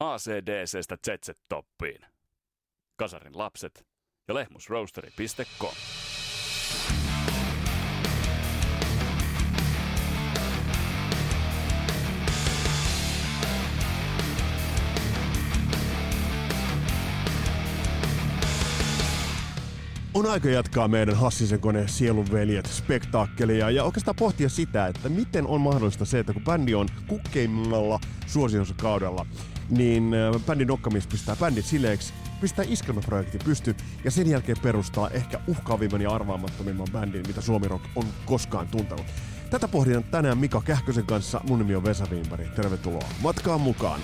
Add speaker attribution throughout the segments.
Speaker 1: ACDCstä ZZ-toppiin. Kasarin lapset ja lehmusroasteri.com.
Speaker 2: On aika jatkaa meidän Hassisen kone Sielunveljet spektaakkelia ja oikeastaan pohtia sitä, että miten on mahdollista se, että kun bändi on kukkeimmalla suosionsa kaudella, niin äh, bändin nokkamies pistää bändit sileeksi, pistää iskelmäprojekti pysty ja sen jälkeen perustaa ehkä uhkaavimman ja arvaamattomimman bändin, mitä Suomi Rock on koskaan tuntenut. Tätä pohditaan tänään Mika Kähkösen kanssa. Mun nimi on Vesa Wienberg. Tervetuloa matkaan mukaan.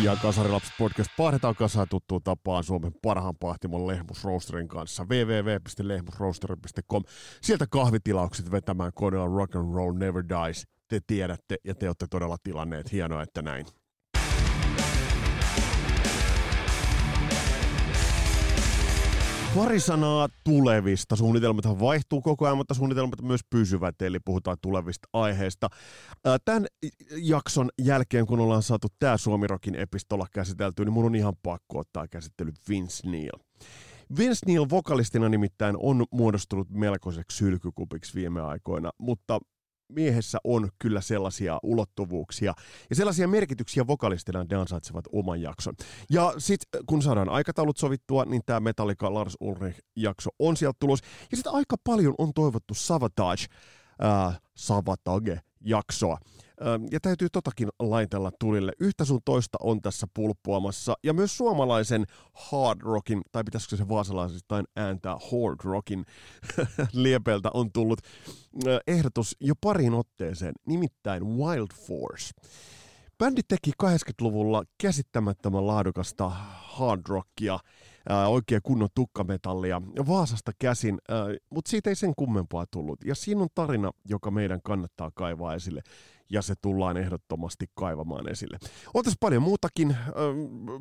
Speaker 2: Ja Kasarilapset podcast paahdetaan kasaan tuttuun tapaan Suomen parhaan pahtimon Lehmusroosterin kanssa www.lehmusroosteri.com. Sieltä kahvitilaukset vetämään koneella Rock and Roll Never Dies. Te tiedätte ja te olette todella tilanneet. Hienoa, että näin. Pari sanaa tulevista. Suunnitelmat vaihtuu koko ajan, mutta suunnitelmat myös pysyvät, eli puhutaan tulevista aiheista. Tämän jakson jälkeen, kun ollaan saatu tämä Suomirokin epistola käsitelty, niin mun on ihan pakko ottaa käsittely Vince Neil. Vince Neil vokalistina nimittäin on muodostunut melkoiseksi sylkykupiksi viime aikoina, mutta miehessä on kyllä sellaisia ulottuvuuksia ja sellaisia merkityksiä vokalistina, ne ansaitsevat oman jakson. Ja sitten kun saadaan aikataulut sovittua, niin tämä Metallica Lars Ulrich jakso on sieltä tulos. Ja sitten aika paljon on toivottu Savatage, äh, Savatage jaksoa. Ja täytyy totakin laitella tulille. Yhtä sun toista on tässä pulppuamassa. Ja myös suomalaisen hard rockin, tai pitäisikö se vaasalaisistain ääntää hard rockin liepeltä on tullut ehdotus jo pariin otteeseen, nimittäin Wild Force. Bändi teki 80-luvulla käsittämättömän laadukasta hard rockia, ää, oikein kunnon tukkametallia Vaasasta käsin, mutta siitä ei sen kummempaa tullut. Ja siinä on tarina, joka meidän kannattaa kaivaa esille ja se tullaan ehdottomasti kaivamaan esille. On tässä paljon muutakin äh,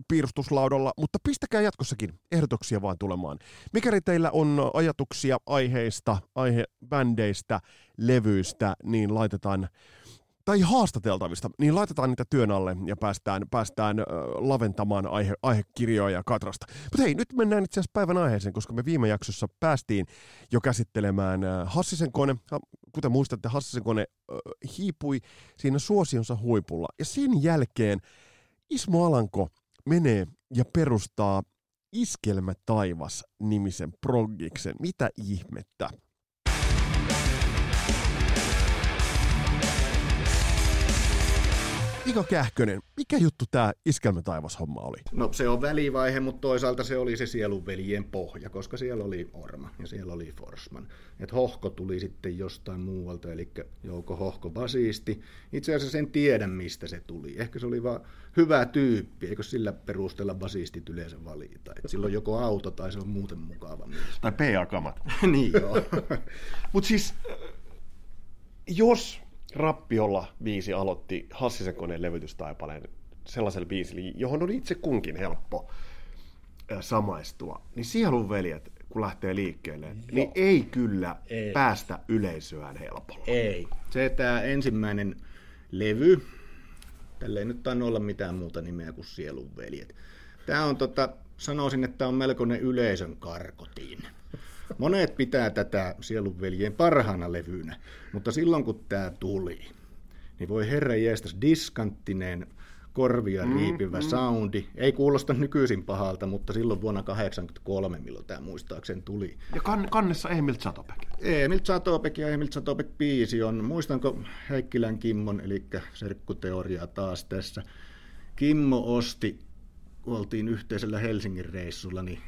Speaker 2: piirustuslaudalla, mutta pistäkää jatkossakin ehdotuksia vaan tulemaan. Mikäli teillä on ajatuksia aiheista, aihebändeistä, levyistä, niin laitetaan tai haastateltavista, niin laitetaan niitä työn alle ja päästään, päästään äh, laventamaan aihe, aihekirjoja ja katrasta. Mutta hei, nyt mennään itse asiassa päivän aiheeseen, koska me viime jaksossa päästiin jo käsittelemään äh, Hassisen kone. Kuten muistatte, Hassisen kone äh, hiipui siinä suosionsa huipulla. Ja sen jälkeen Ismo Alanko menee ja perustaa Iskelmä taivas nimisen proggiksen. Mitä ihmettä? Mika Kähkönen, mikä juttu tämä Iskelmä taivas-homma oli?
Speaker 3: No se on välivaihe, mutta toisaalta se oli se sielunveljen pohja, koska siellä oli Orma ja siellä oli Forsman. Et Hohko tuli sitten jostain muualta, eli Jouko Hohko basisti. Itse asiassa en tiedä, mistä se tuli. Ehkä se oli vaan hyvä tyyppi, eikö sillä perusteella basistit yleensä valita. Et silloin joko auto tai se on muuten mukava mies.
Speaker 2: Tai PA-kamat.
Speaker 3: niin joo.
Speaker 2: mutta siis, jos Rappiolla viisi aloitti Hassisen koneen levytystaipaleen sellaisella biisillä, johon on itse kunkin helppo samaistua. Niin Sielun veljet, kun lähtee liikkeelle, Joo. niin ei kyllä ei. päästä yleisöään helpolla.
Speaker 3: Ei. Se tämä ensimmäinen levy, tällä ei nyt tainnut olla mitään muuta nimeä kuin Sielun veljet. Tämä on tota, sanoisin, että tämä on melkoinen yleisön karkotin. Monet pitää tätä sielunveljen parhaana levynä, mutta silloin kun tämä tuli, niin voi herra jeestas diskanttinen, korvia mm, riipivä mm, soundi. Ei kuulosta nykyisin pahalta, mutta silloin vuonna 1983, milloin tämä muistaakseni tuli.
Speaker 2: Ja kann- kannessa Emil Zatopek.
Speaker 3: Emil Zatopek ja Emil Zatopek biisi on, muistanko Heikkilän Kimmon, eli serkkuteoria taas tässä. Kimmo osti, kun oltiin yhteisellä Helsingin reissulla, niin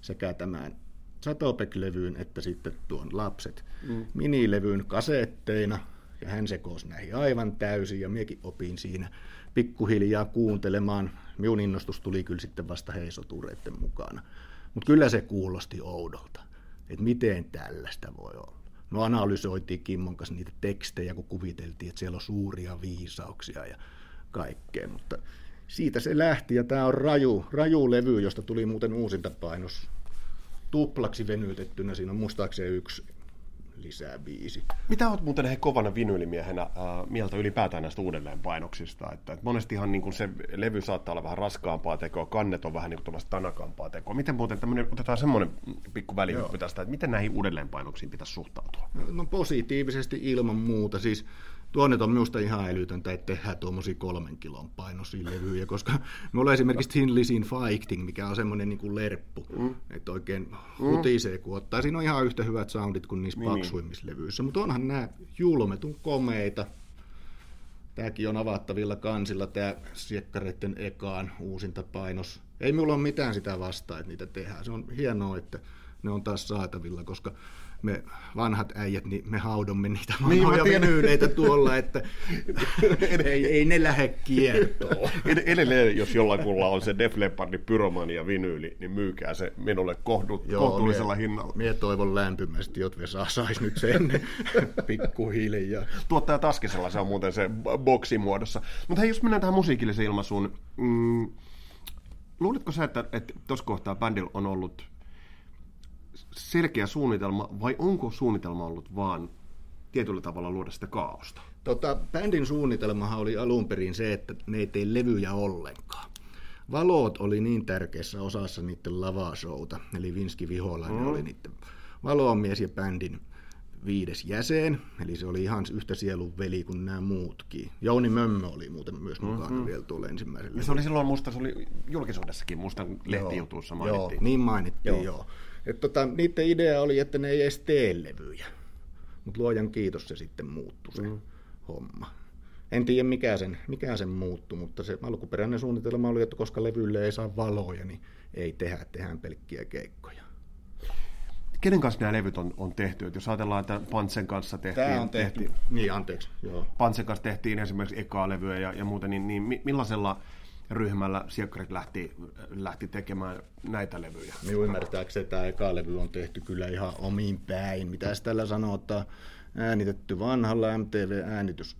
Speaker 3: sekä tämän Satopek-levyyn että sitten tuon Lapset mm. minilevyyn kasetteina, ja hän sekosi näihin aivan täysin, ja miekin opin siinä pikkuhiljaa kuuntelemaan. Minun innostus tuli kyllä sitten vasta heisotureiden mukana. Mutta kyllä se kuulosti oudolta, että miten tällaista voi olla. No analysoitiin Kimmon kanssa niitä tekstejä, kun kuviteltiin, että siellä on suuria viisauksia ja kaikkea, mutta siitä se lähti, ja tämä on raju, raju levy, josta tuli muuten uusinta painos tuplaksi venytettynä. Siinä on muistaakseni yksi lisää biisi.
Speaker 2: Mitä olet muuten he kovana vinyylimiehenä äh, mieltä ylipäätään näistä uudelleenpainoksista? Että, että monestihan niin se levy saattaa olla vähän raskaampaa tekoa, kannet on vähän niin kuin tanakampaa tekoa. Miten muuten tämmöinen, otetaan semmoinen pikku välihyppy tästä, että miten näihin uudelleenpainoksiin pitäisi suhtautua?
Speaker 3: No positiivisesti ilman muuta. Siis tuo nyt on minusta ihan älytöntä, että tehdään tuommoisia kolmen kilon painoisia levyjä, koska me ollaan esimerkiksi Thin Lizzy Fighting, mikä on semmoinen niin kuin lerppu, mm. että oikein hutisee kun ottaa. Siinä on ihan yhtä hyvät soundit kuin niissä niin. paksuimmissa levyissä, mutta onhan nämä julmetun komeita. Tämäkin on avattavilla kansilla, tämä siekkareiden ekaan uusinta painos. Ei minulla ole mitään sitä vastaa, että niitä tehdään. Se on hienoa, että ne on taas saatavilla, koska me vanhat äijät, niin me haudomme niitä niin, vanhoja niin, vinyyleitä tuolla, että ei, ei ne lähde kiertoon.
Speaker 2: Edelleen, jos jollakulla on se Def Leppardin pyromania vinyyli, niin myykää se minulle kohdu, Joo, kohtuullisella mie, hinnalla.
Speaker 3: Mie toivon lämpimästi, että Vesa saisi nyt sen pikkuhiljaa.
Speaker 2: Tuottaja Taskisella se on muuten se boksimuodossa. Mutta hei, jos mennään tähän musiikilliseen ilmaisuun, mm, luuletko sä, että tuossa kohtaa bändillä on ollut selkeä suunnitelma vai onko suunnitelma ollut vaan tietyllä tavalla luoda sitä kaaosta?
Speaker 3: Tota, bändin suunnitelmahan oli alun perin se, että ne ei tee levyjä ollenkaan. Valot oli niin tärkeässä osassa niiden lavashouta, eli Vinski Viholainen mm. oli niiden valomies ja bändin viides jäsen, eli se oli ihan yhtä sielun veli kuin nämä muutkin. Jouni Mömmö oli muuten myös mukana mm-hmm. vielä tuolla ensimmäisellä.
Speaker 2: Ja se oli silloin musta, se oli julkisuudessakin, musta lehtijutuissa mainittiin.
Speaker 3: Joo, niin mainittiin joo. joo. Et tota, niiden idea oli, että ne ei edes tee levyjä. Mutta luojan kiitos se sitten muuttui se mm. homma. En tiedä mikä sen, mikä sen muuttui, mutta se alkuperäinen suunnitelma oli, että koska levylle ei saa valoja, niin ei tehdä, tehdään pelkkiä keikkoja.
Speaker 2: Kenen kanssa nämä levyt on, on tehty? Et jos ajatellaan, että Pantsen kanssa tehtiin...
Speaker 3: Tämä on tehty, tehtiin, niin anteeksi, joo.
Speaker 2: Pantsen kanssa tehtiin esimerkiksi ekaa levyä ja, ja muuta, niin, niin millaisella ryhmällä Siekkarit lähti, lähti tekemään näitä levyjä.
Speaker 3: Minun ymmärtääkseni tämä eka levy on tehty kyllä ihan omiin päin. Mitä tällä sanotaan? Äänitetty vanhalla MTV-äänitys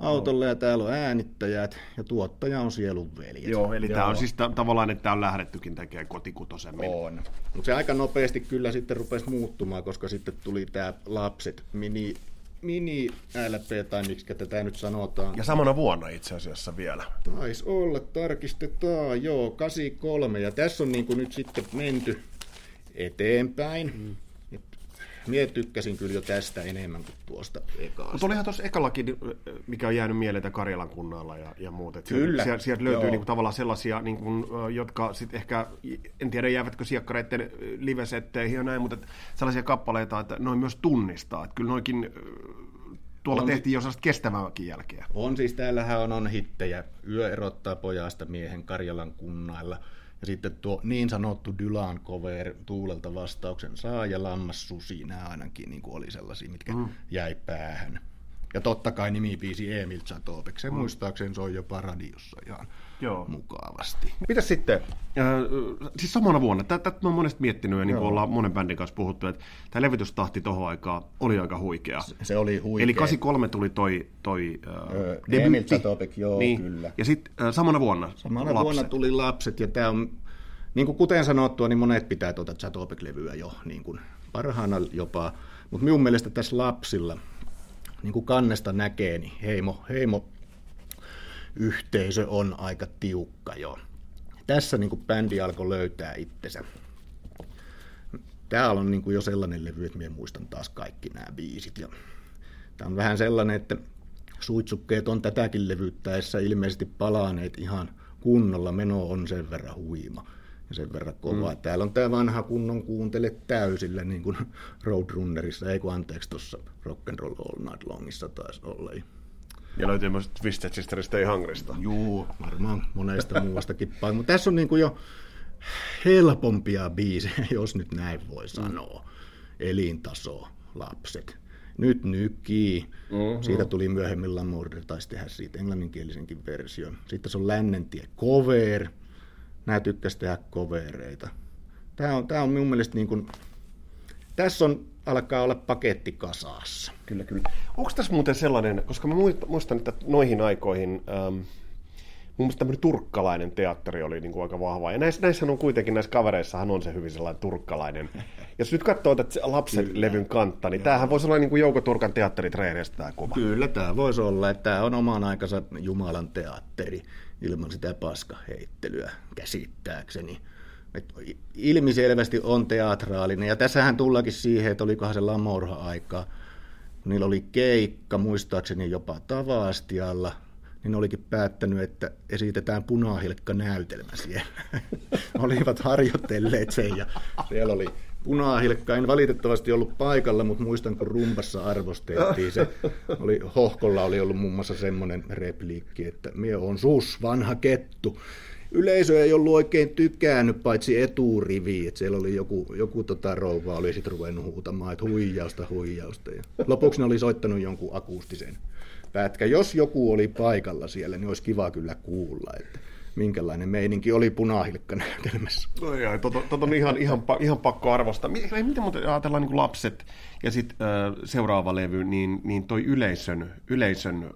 Speaker 3: autolle ja täällä on äänittäjät ja tuottaja on sielun veljet.
Speaker 2: Joo, eli Joo. tämä on siis t- tavallaan, että tämä on lähdettykin tekemään kotikutosemmin.
Speaker 3: On. Mutta se aika nopeasti kyllä sitten rupesi muuttumaan, koska sitten tuli tämä lapset mini mini LP, tai miksi tätä nyt sanotaan.
Speaker 2: Ja samana vuonna itse asiassa vielä.
Speaker 3: Taisi olla, tarkistetaan, joo, 83, ja tässä on niin kuin nyt sitten menty eteenpäin. Mm. Mie tykkäsin kyllä jo tästä enemmän kuin tuosta ekaasta.
Speaker 2: Mutta olihan tuossa ekallakin, mikä on jäänyt mieleen Karjalan kunnalla ja, ja muut. Et
Speaker 3: kyllä.
Speaker 2: Sieltä, sieltä löytyy niinku tavallaan sellaisia, niinku, jotka sitten ehkä, en tiedä jäävätkö siakkareiden livesetteihin ja näin, mutta sellaisia kappaleita, että noin myös tunnistaa. Että kyllä noikin tuolla on, tehtiin jo sellaista kestävääkin jälkeä.
Speaker 3: On siis, täällähän on, on hittejä. Yö erottaa pojasta miehen Karjalan kunnailla. Ja sitten tuo niin sanottu Dylan cover tuulelta vastauksen saa ja lammas susi, nämä ainakin niin kuin oli sellaisia, mitkä mm. jäi päähän. Ja totta kai nimipiisi Emil Zatopek, se mm. muistaakseni se on jopa radiossa ihan Joo. mukavasti.
Speaker 2: Mitä sitten, äh, siis samana vuonna, tätä mä oon monesti miettinyt ja niin kuin ollaan monen bändin kanssa puhuttu, että tämä levytystahti tohon aikaan oli aika huikea.
Speaker 3: Se, se oli huikea.
Speaker 2: Eli 83 tuli toi, toi äh,
Speaker 3: öö, Emil Zatopek, joo niin. kyllä.
Speaker 2: Ja sitten äh, samana vuonna
Speaker 3: Samana lapset. vuonna tuli lapset ja tämä on, niin kuin kuten sanottua, niin monet pitää tuota Zatopek-levyä jo niin kuin parhaana jopa, mutta minun mielestä tässä lapsilla, niin kuin kannesta näkee, niin heimo, heimo yhteisö on aika tiukka jo. Tässä niin kuin bändi alkoi löytää itsensä. Tämä on niin kuin jo sellainen levy, että minä muistan taas kaikki nämä biisit. Ja tämä on vähän sellainen, että suitsukkeet on tätäkin levyttäessä ilmeisesti palaaneet ihan kunnolla. Meno on sen verran huima ja sen verran kovaa. Mm. Täällä on tämä vanha kunnon kuuntele täysillä, niin kuin Roadrunnerissa, ei kun anteeksi tuossa Rock'n'Roll All Night Longissa taisi olla.
Speaker 2: Ja löytyy myös Twisted Sister Stay Hungrista.
Speaker 3: Juu, varmaan monesta muustakin. Mutta tässä on niin kuin jo helpompia biisejä, jos nyt näin voi sanoa. Elintaso, lapset. Nyt nykii. Mm-hmm. Siitä tuli myöhemmin Lamorder, taisi tehdä siitä englanninkielisenkin versio. Sitten se on Lännentie cover. Nämä tykkäsi tehdä covereita. Tämä on, tämä on minun mielestä niin kuin, tässä on alkaa olla paketti kasassa.
Speaker 2: Kyllä, kyllä. Onko tässä muuten sellainen, koska mä muistan, että noihin aikoihin ähm, mun mielestä tämmöinen turkkalainen teatteri oli niin kuin aika vahva. Ja näissä, näissä on kuitenkin, näissä kavereissahan on se hyvin sellainen turkkalainen. Jos nyt katsoo tätä lapset-levyn kantta, niin tämähän voisi olla niin kuin Jouko Turkan teatteritreenistä tämä kuva.
Speaker 3: Kyllä tämä voisi olla, että tämä on oman aikansa Jumalan teatteri ilman sitä paskaheittelyä käsittääkseni. Et ilmiselvästi on teatraalinen. Ja tässähän tullakin siihen, että olikohan se lamorha-aikaa. Niillä oli keikka, muistaakseni jopa Tavaastialla, niin olikin päättänyt, että esitetään punahilkka-näytelmä siellä. Olivat harjoitelleet sen ja siellä oli punahilkka. En valitettavasti ollut paikalla, mutta muistan, kun rumpassa arvostettiin se. Oli, Hohkolla oli ollut muun muassa semmoinen repliikki, että mie on sus, vanha kettu yleisö ei ollut oikein tykännyt, paitsi eturivi, että siellä oli joku, joku tota rouva oli sitten ruvennut huutamaan, että huijausta, huijausta. Ja lopuksi ne oli soittanut jonkun akustisen pätkä. Jos joku oli paikalla siellä, niin olisi kiva kyllä kuulla, että minkälainen meininki oli punahilkka näytelmässä.
Speaker 2: No joo, tota on ihan, ihan, ihan pakko arvostaa. Miten, miten muuten ajatellaan niin lapset ja sitten äh, seuraava levy, niin, niin toi yleisön, yleisön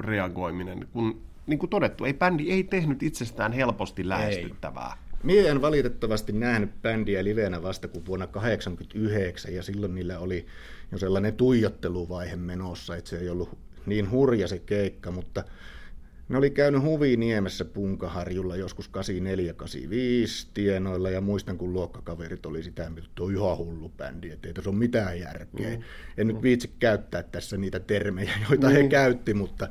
Speaker 2: reagoiminen, kun niin kuin todettu, ei bändi ei tehnyt itsestään helposti lähestyttävää.
Speaker 3: Mie en valitettavasti nähnyt bändiä livenä vasta kuin vuonna 1989, ja silloin niillä oli jo sellainen tuijotteluvaihe menossa, että se ei ollut niin hurja se keikka, mutta ne oli käynyt Huviniemessä Punkaharjulla joskus 84-85 tienoilla ja muistan, kun luokkakaverit oli sitä, että on ihan hullu bändi, että ei tässä ole mitään järkeä. Mm. En nyt viitsi käyttää tässä niitä termejä, joita mm. he käytti, mutta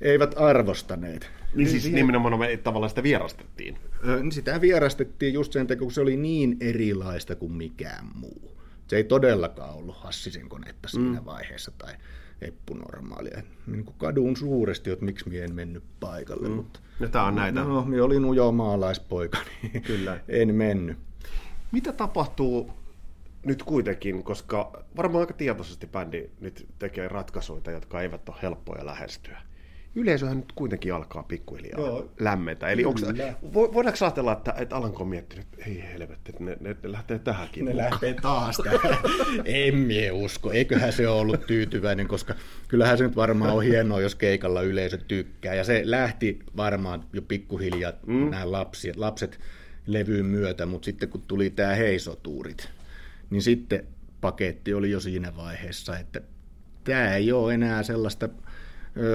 Speaker 3: eivät arvostaneet.
Speaker 2: Niin siis siihen... nimenomaan me tavallaan sitä vierastettiin.
Speaker 3: Niin sitä vierastettiin just sen takia, kun se oli niin erilaista kuin mikään muu. Se ei todellakaan ollut Hassisen konetta siinä mm. vaiheessa tai Eppu normaalia. Niin kuin kadun suuresti, että miksi minä en mennyt paikalle. Mm. Mutta,
Speaker 2: ja tämä on näitä.
Speaker 3: No, minä olin ujo maalaispoika, niin Kyllä. en mennyt.
Speaker 2: Mitä tapahtuu nyt kuitenkin, koska varmaan aika tietoisesti bändi nyt tekee ratkaisuja, jotka eivät ole helppoja lähestyä yleisöhän nyt kuitenkin alkaa pikkuhiljaa Joo, lämmetä. Eli onko, voidaanko ajatella, että, että Alanko on miettinyt, että ei helvetti, että ne, ne, ne lähtee tähänkin
Speaker 3: Ne mukaan. lähtee taas tähän. en mie usko. Eiköhän se ole ollut tyytyväinen, koska kyllähän se nyt varmaan on hienoa, jos keikalla yleisö tykkää. Ja se lähti varmaan jo pikkuhiljaa mm. nämä lapset, lapset levyyn myötä, mutta sitten kun tuli tämä heisotuurit, niin sitten paketti oli jo siinä vaiheessa, että tämä ei ole enää sellaista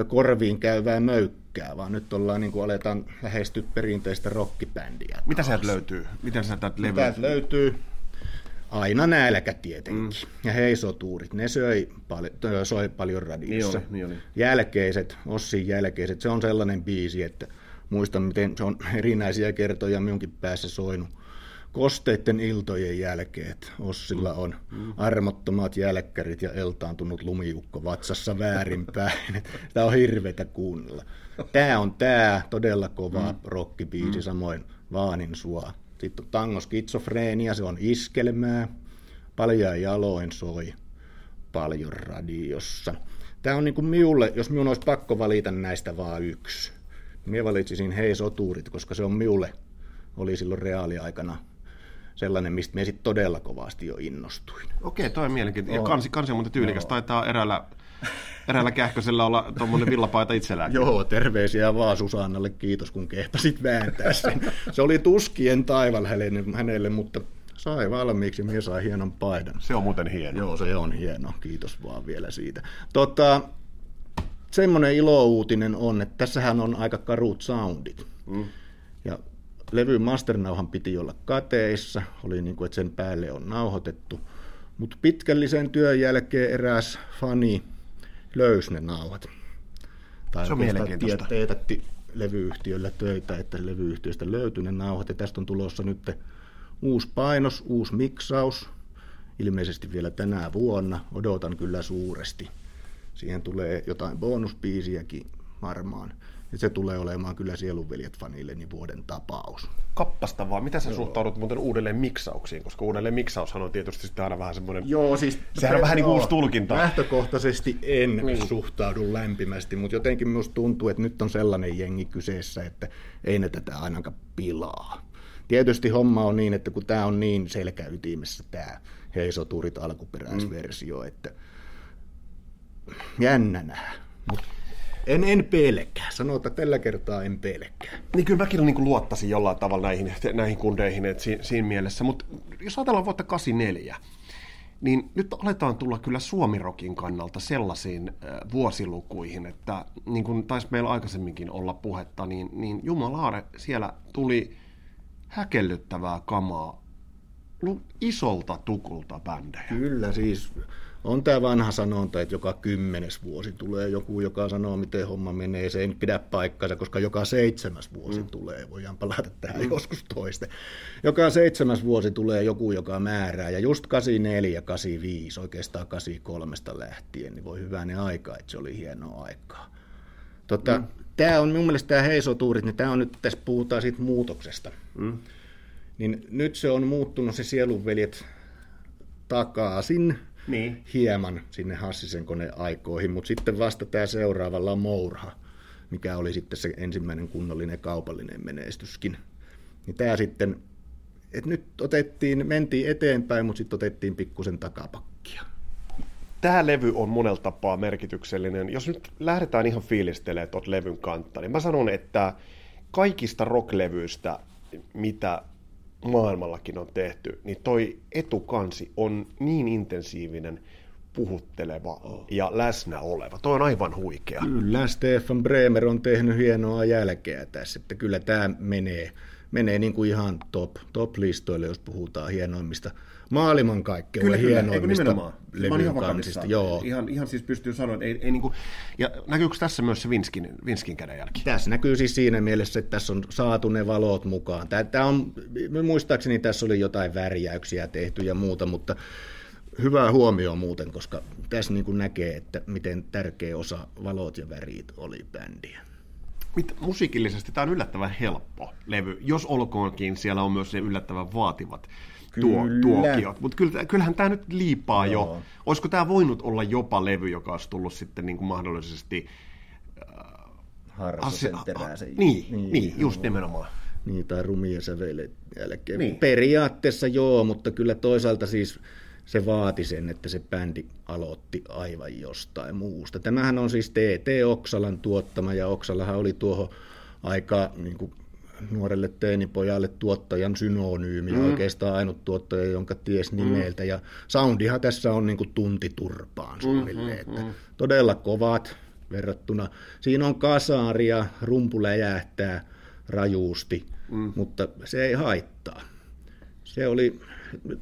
Speaker 3: korviin käyvää möykkää, vaan nyt ollaan niin kuin aletaan lähestyä perinteistä rockibändiä.
Speaker 2: Mitä sieltä löytyy? Miten
Speaker 3: levy? Täältä löytyy aina nälkä tietenkin. Mm. Ja heisotuurit, ne söi paljon, soi paljon radiossa. Niin oli, niin oli. Jälkeiset, Ossin jälkeiset, se on sellainen biisi, että muistan, miten se on erinäisiä kertoja minunkin päässä soinut kosteiden iltojen jälkeen, että Ossilla on armottomat jälkkärit ja eltaantunut lumiukko vatsassa väärinpäin. Tämä on hirveätä kuunnella. Tämä on tämä todella kova mm. rockibiisi, mm. samoin Vaanin sua. Sitten on tango skitsofreenia, se on iskelmää. Paljon jaloin soi paljon radiossa. Tämä on niin kuin miulle, jos minun olisi pakko valita näistä vaan yksi. Minä valitsisin Hei Soturit, koska se on miulle, oli silloin reaaliaikana sellainen, mistä me sitten todella kovasti jo innostuin.
Speaker 2: Okei, toi on mielenkiintoinen. Ja kansi, kansi on muuten tyylikäs. Joo. Taitaa eräällä, eräällä kähköisellä olla tuommoinen villapaita itsellään.
Speaker 3: Joo, terveisiä vaan Susannalle. Kiitos, kun kehtasit vääntää sen. Se oli tuskien taival hänelle, mutta sai valmiiksi, mies sai hienon paidan.
Speaker 2: Se on muuten hieno.
Speaker 3: Joo, se on hieno. Kiitos vaan vielä siitä. Tota, semmoinen ilouutinen on, että tässähän on aika karut soundit. Mm. Ja levyn masternauhan piti olla kateissa, oli niin kuin, että sen päälle on nauhoitettu. Mutta pitkällisen työn jälkeen eräs fani löysi ne nauhat.
Speaker 2: Tai Se on mielenkiintoista.
Speaker 3: Teetätti levyyhtiöllä töitä, että levyyhtiöstä löytyi ne nauhat. Ja tästä on tulossa nyt uusi painos, uusi miksaus, ilmeisesti vielä tänä vuonna. Odotan kyllä suuresti. Siihen tulee jotain bonuspiisiäkin varmaan. Ja se tulee olemaan kyllä Sielunveljet-fanille niin vuoden tapaus.
Speaker 2: Kappasta vaan. Mitä sä Joo. suhtaudut muuten uudelleen miksauksiin? Koska uudelleen miksaushan on tietysti sitten aina vähän semmoinen...
Speaker 3: Joo, siis...
Speaker 2: Sehän on vähän niin kuin uusi tulkinta.
Speaker 3: Lähtökohtaisesti en mm. suhtaudu lämpimästi, mutta jotenkin minusta tuntuu, että nyt on sellainen jengi kyseessä, että ei ne tätä ainakaan pilaa. Tietysti homma on niin, että kun tämä on niin selkäytimessä tämä Heisoturit alkuperäisversio, mm. että jännä nähdä. En, en pelkää. Sanotaan tällä kertaa en pelkää.
Speaker 2: Niin kyllä mäkin niin luottaisin jollain tavalla näihin, näihin kundeihin että si, siinä mielessä. Mutta jos ajatellaan vuotta 84, niin nyt aletaan tulla kyllä Suomirokin kannalta sellaisiin vuosilukuihin, että niin kuin taisi meillä aikaisemminkin olla puhetta, niin, niin Jumalaare siellä tuli häkellyttävää kamaa isolta tukulta bändejä.
Speaker 3: Kyllä siis on tämä vanha sanonta, että joka kymmenes vuosi tulee joku, joka sanoo, miten homma menee. Se ei pidä paikkaansa, koska joka seitsemäs vuosi mm. tulee. Voidaan palata tähän mm. joskus toiste. Joka seitsemäs vuosi tulee joku, joka määrää. Ja just 84, 85, oikeastaan 83 lähtien, niin voi hyvää aika, että se oli hienoa aikaa. Tota, mm. Tämä on mun mielestä tämä heisotuurit, niin tämä on nyt, tässä puhutaan siitä muutoksesta. Mm. Niin nyt se on muuttunut se sielunveljet takaisin niin. hieman sinne Hassisen koneaikoihin, mutta sitten vasta tämä seuraava Lamourha, mikä oli sitten se ensimmäinen kunnollinen kaupallinen menestyskin. Niin tämä sitten, että nyt otettiin, mentiin eteenpäin, mutta sitten otettiin pikkusen takapakkia.
Speaker 2: Tämä levy on monella tapaa merkityksellinen. Jos nyt lähdetään ihan fiilistelemään tuot levyn kantta, niin mä sanon, että kaikista rocklevyistä, mitä maailmallakin on tehty, niin toi etukansi on niin intensiivinen, puhutteleva oh. ja läsnä oleva. Toi on aivan huikea.
Speaker 3: Kyllä, Stefan Bremer on tehnyt hienoa jälkeä tässä, että kyllä tämä menee, menee niin kuin ihan top, top-listoille, jos puhutaan hienoimmista maailmankaikkeuden kyllä, hienoimmista levyn kansista.
Speaker 2: Joo. Ihan, ihan siis pystyy sanoa, että ei, ei niin kuin, ja näkyykö tässä myös se Vinskin, Vinskin kädenjälki?
Speaker 3: Tässä näkyy siis siinä mielessä, että tässä on saatu ne valot mukaan. Tämä, tämä on, muistaakseni tässä oli jotain värjäyksiä tehty ja muuta, mutta hyvä huomio muuten, koska tässä niin kuin näkee, että miten tärkeä osa valot ja värit oli bändiä.
Speaker 2: Mit, musiikillisesti tämä on yllättävän helppo levy, jos olkoonkin siellä on myös ne yllättävän vaativat tuo, tuokiot. Mutta kyllähän tämä nyt liipaa Joo. jo. Olisiko tämä voinut olla jopa levy, joka olisi tullut sitten niin kuin mahdollisesti...
Speaker 3: Äh, asia,
Speaker 2: niin, niin, niin, just nimenomaan.
Speaker 3: Niin, tai rumia säveille jälkeen. Niin. Periaatteessa joo, mutta kyllä toisaalta siis se vaati sen, että se bändi aloitti aivan jostain muusta. Tämähän on siis TT Oksalan tuottama, ja Oksalahan oli tuohon aika niin kuin nuorelle teinipojalle tuottajan synonyymi, mm. oikeastaan ainut tuottaja, jonka ties mm. nimeltä. Mm. Ja soundihan tässä on niin kuin tunti turpaan suunnilleen. Mm, mm, mm. Todella kovat verrattuna. Siinä on kasaaria, rumpu läjähtää rajuusti, mm. mutta se ei haittaa. Se oli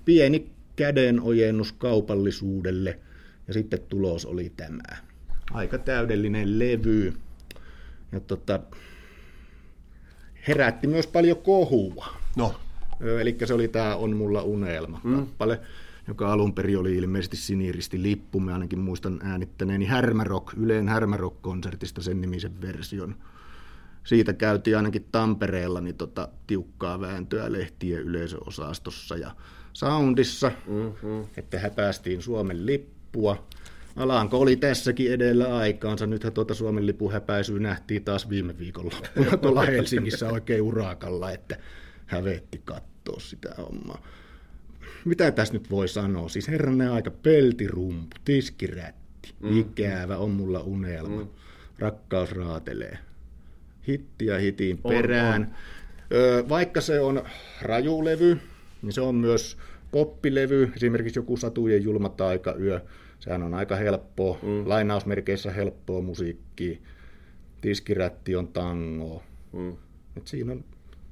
Speaker 3: pieni kädenojennus kaupallisuudelle ja sitten tulos oli tämä. Aika täydellinen levy. Ja tota, herätti myös paljon kohua.
Speaker 2: No.
Speaker 3: Eli se oli tämä On mulla unelma mm. kappale, joka alun perin oli ilmeisesti siniristi lippu. Mä ainakin muistan äänittäneeni Härmärock, Yleen Härmärock-konsertista sen nimisen version. Siitä käytiin ainakin Tampereella niin tota, tiukkaa vääntöä lehtien yleisöosastossa ja Soundissa, mm-hmm. että häpäästiin Suomen lippua. Alanko oli tässäkin edellä aikaansa. Nythän tuota Suomen lipun häpäisyä nähtiin taas viime viikolla tuolla Helsingissä oikein urakalla, että hävetti katsoa sitä hommaa. Mitä tässä nyt voi sanoa? Siis herranen aika peltirumpu, tiskirätti, mm. ikävä on mulla unelma, mm. rakkaus raatelee. Hitti ja hitin perään. On, on. Öö, vaikka se on rajulevy, niin se on myös poppilevy, esimerkiksi joku Satujen julma taikayö, sehän on aika helppoa, mm. lainausmerkeissä helppoa musiikkia, tiskirätti on tango. Mm. Et siinä, on,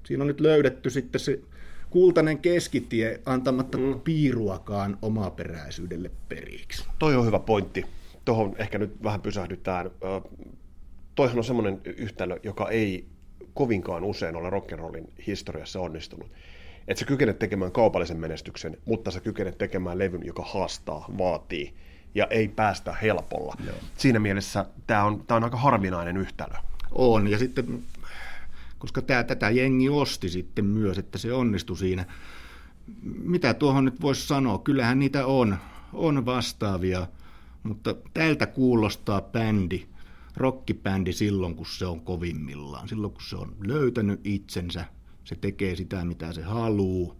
Speaker 3: siinä on nyt löydetty sitten se kultainen keskitie antamatta mm. piiruakaan omaperäisyydelle periksi.
Speaker 2: Toi on hyvä pointti. Tuohon ehkä nyt vähän pysähdytään. Toihan on semmoinen yhtälö, joka ei kovinkaan usein ole rock'n'rollin historiassa onnistunut että sä kykenet tekemään kaupallisen menestyksen, mutta sä kykenet tekemään levyn, joka haastaa, vaatii ja ei päästä helpolla. Joo. Siinä mielessä tämä on, tää on aika harvinainen yhtälö.
Speaker 3: On, ja sitten, koska tää, tätä jengi osti sitten myös, että se onnistui siinä. Mitä tuohon nyt voisi sanoa? Kyllähän niitä on, on vastaavia, mutta tältä kuulostaa bändi, rockibändi silloin, kun se on kovimmillaan, silloin kun se on löytänyt itsensä, se tekee sitä, mitä se haluaa,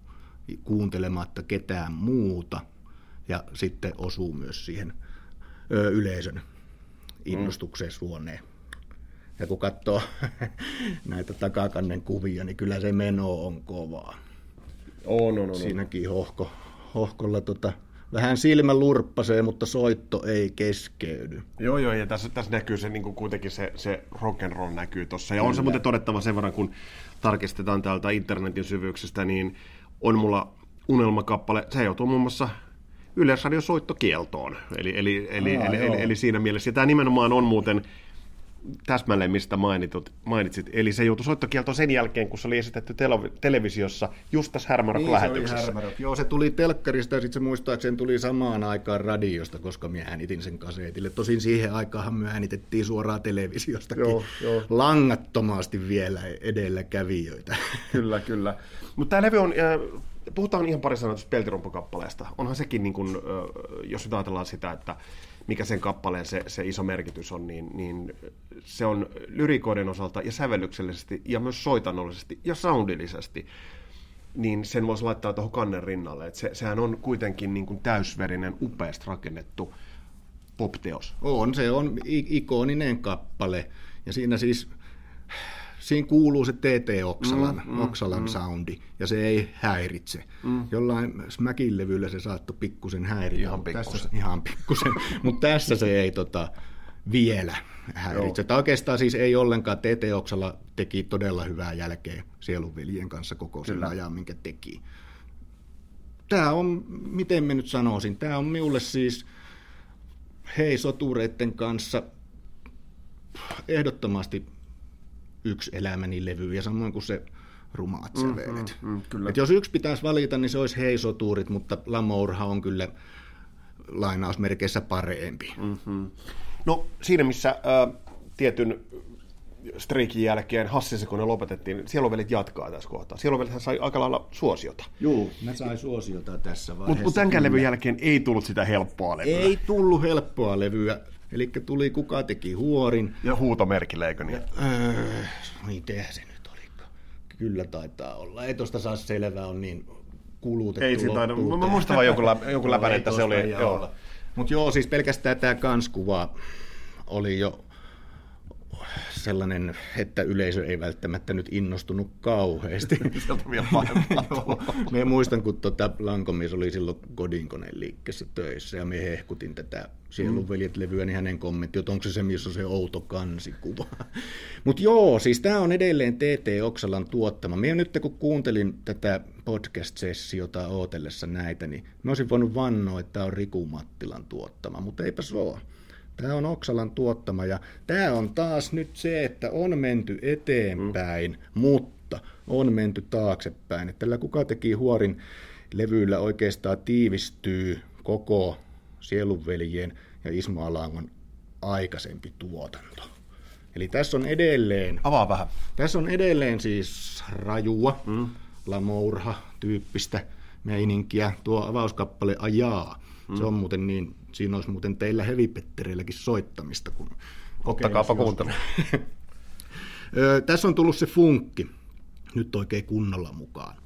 Speaker 3: kuuntelematta ketään muuta, ja sitten osuu myös siihen ö, yleisön innostukseen suoneen. Ja kun katsoo näitä takakannen kuvia, niin kyllä se meno on kovaa.
Speaker 2: On, on, on.
Speaker 3: Siinäkin hohko, hohkolla tota, vähän silmä lurppasee, mutta soitto ei keskeydy.
Speaker 2: Joo, joo, ja tässä, tässä näkyy se niin kuin kuitenkin se, se rock and roll näkyy tuossa. Ja on se muuten todettava sen verran, kun tarkistetaan täältä internetin syvyyksistä, niin on mulla unelmakappale, se joutuu muun muassa Yleisradion soittokieltoon. Eli, eli, eli,
Speaker 3: Aa,
Speaker 2: eli,
Speaker 3: joo.
Speaker 2: eli, eli, siinä mielessä. Ja tämä nimenomaan on muuten täsmälleen, mistä mainitut, mainitsit. Eli se joutui soittokieltoon sen jälkeen, kun se oli esitetty tele- televisiossa just tässä Härmärok-lähetyksessä.
Speaker 3: Niin, Joo, se tuli telkkarista ja sitten se muistaakseni tuli samaan aikaan radiosta, koska minä äänitin sen kasetille. Tosin siihen aikaan me äänitettiin suoraan televisiostakin
Speaker 2: Joo, joo.
Speaker 3: langattomasti vielä edelläkävijöitä.
Speaker 2: Kyllä, kyllä. Mutta tämä levy on, äh, puhutaan ihan pari sanaa peltirumpukappaleesta. Onhan sekin, niin äh, jos nyt ajatellaan sitä, että mikä sen kappaleen se, se iso merkitys on, niin, niin se on lyrikoiden osalta ja sävellyksellisesti ja myös soitannollisesti ja soundillisesti niin sen voisi laittaa tuohon kannen rinnalle. Et se, sehän on kuitenkin niin kuin täysverinen, upeasti rakennettu popteos.
Speaker 3: On, se on ikoninen kappale. Ja siinä siis, siinä kuuluu se TT Oksalan, mm, mm, Oksalan mm. soundi, ja se ei häiritse. Mm. Jollain Smackin levyllä se saattoi pikkusen häiritä.
Speaker 2: Ihan pikkusen.
Speaker 3: Tässä, ihan pikkusen, mutta tässä se ei tota, vielä häiritse. Tai oikeastaan siis ei ollenkaan. TT Oksala teki todella hyvää jälkeä Sielunveljen kanssa koko sen
Speaker 2: Kyllä.
Speaker 3: ajan, minkä teki. Tämä on, miten mä nyt sanoisin, tämä on minulle siis hei sotureiden kanssa ehdottomasti yksi elämäni levy ja samoin kuin se rumaat sävelet.
Speaker 2: mm, mm, kyllä.
Speaker 3: Et jos yksi pitäisi valita, niin se olisi hei soturit, mutta Lamourha on kyllä lainausmerkeissä parempi.
Speaker 2: Mm-hmm. No siinä missä äh, tietyn streikin jälkeen Hassisekunen lopetettiin, Sielovelit jatkaa tässä kohtaa. Sielovelithän sai aika lailla suosiota.
Speaker 3: Juu, mä sain suosiota tässä vaiheessa.
Speaker 2: Mutta mut tämänkään levyn jälkeen ei tullut sitä helppoa levyä.
Speaker 3: Ei tullut helppoa levyä. Eli tuli kuka teki huorin.
Speaker 2: Ja huutomerkillä, eikö niin?
Speaker 3: Öö, miten se nyt olikaan? Kyllä taitaa olla. Ei tosta saa selvää, on niin kulutettu
Speaker 2: Ei siitä taida- mä muistan vaan jonkun lä- jonkun läpän, että se oli-
Speaker 3: jaa
Speaker 2: joo.
Speaker 3: olla. Mut joo, siis pelkästään tämä kanskuva oli jo sellainen, että yleisö ei välttämättä nyt innostunut kauheasti. Me muistan, kun tota Lankomies oli silloin kodinkoneen liikkeessä töissä ja me hehkutin tätä Sielunveljet-levyä, niin hänen kommentti, että onko se se, missä on se outo kansikuva. Mutta joo, siis tämä on edelleen TT Oksalan tuottama. Minä nyt kun kuuntelin tätä podcast-sessiota ootellessa näitä, niin mä olisin voinut vannoa, että tämä on Riku Mattilan tuottama, mutta eipä se ole. Tämä on Oksalan tuottama ja tämä on taas nyt se, että on menty eteenpäin, mm. mutta on menty taaksepäin. Että tällä kuka teki huorin levyllä oikeastaan tiivistyy koko Sielunveljien ja Ismo Alangon aikaisempi tuotanto. Eli tässä on edelleen
Speaker 2: Avaa vähän.
Speaker 3: tässä on edelleen siis rajua, mm. lamourha tyyppistä meininkiä. Tuo avauskappale Ajaa, mm. se on muuten niin, siinä olisi muuten teillä hevipettereilläkin soittamista. Kun
Speaker 2: Ottakaapa
Speaker 3: kokeilisi
Speaker 2: kuuntelu.
Speaker 3: Ö, Tässä on tullut se funkki nyt oikein kunnolla mukaan,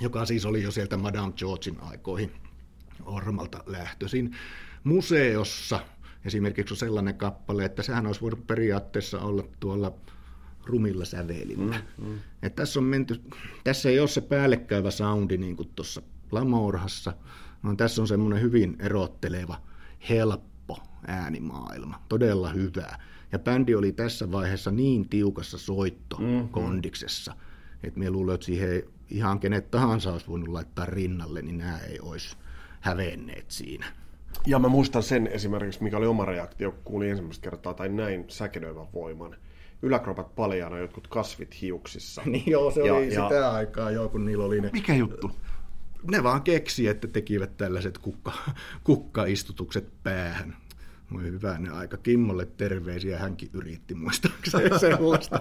Speaker 3: joka siis oli jo sieltä Madame Georgein aikoihin Ormalta lähtöisin. Museossa esimerkiksi on sellainen kappale, että sehän olisi voinut periaatteessa olla tuolla rumilla sävelillä. Mm, mm. Et tässä, on menty, tässä ei ole se päällekkäyvä soundi niin kuin tuossa Lamourhassa, vaan tässä on semmoinen hyvin erotteleva, helppo äänimaailma, todella hyvä. Ja bändi oli tässä vaiheessa niin tiukassa soittokondiksessa, että me luulen, että siihen ihan kenet tahansa olisi voinut laittaa rinnalle, niin nämä ei olisi hävenneet siinä.
Speaker 2: Ja mä muistan sen esimerkiksi, mikä oli oma reaktio, kun kuulin ensimmäistä kertaa tai näin säkenöivän voiman. Yläkropat paljaana, jotkut kasvit hiuksissa.
Speaker 3: Niin joo, se
Speaker 2: Ja-
Speaker 3: oli
Speaker 2: ja-
Speaker 3: sitä aikaa jo, kun niillä oli ne
Speaker 2: Mikä juttu?
Speaker 3: Ne vaan keksi, että tekivät tällaiset kukka, kukkaistutukset päähän. Voi hyvä ne aika. Kimmolle terveisiä, hänkin yritti muistaakseni sellaista.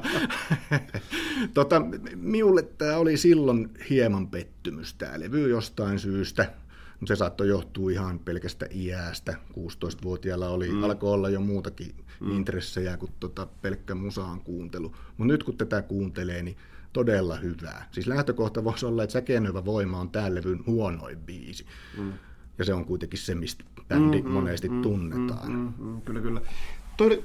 Speaker 3: tota, miulle tämä oli silloin hieman pettymys tämä levy jostain syystä. Se saattoi johtua ihan pelkästä iästä. 16-vuotiaalla oli, mm. alkoi olla jo muutakin mm. intressejä kuin tota pelkkä musaan kuuntelu. Mutta nyt kun tätä kuuntelee, niin todella hyvää. Siis lähtökohta voisi olla, että Säkenövä voima on tämän levyn huonoin biisi. Mm. Ja se on kuitenkin se, mistä bändi mm, monesti mm, tunnetaan. Mm,
Speaker 2: Mm, mm, kyllä, kyllä. Toi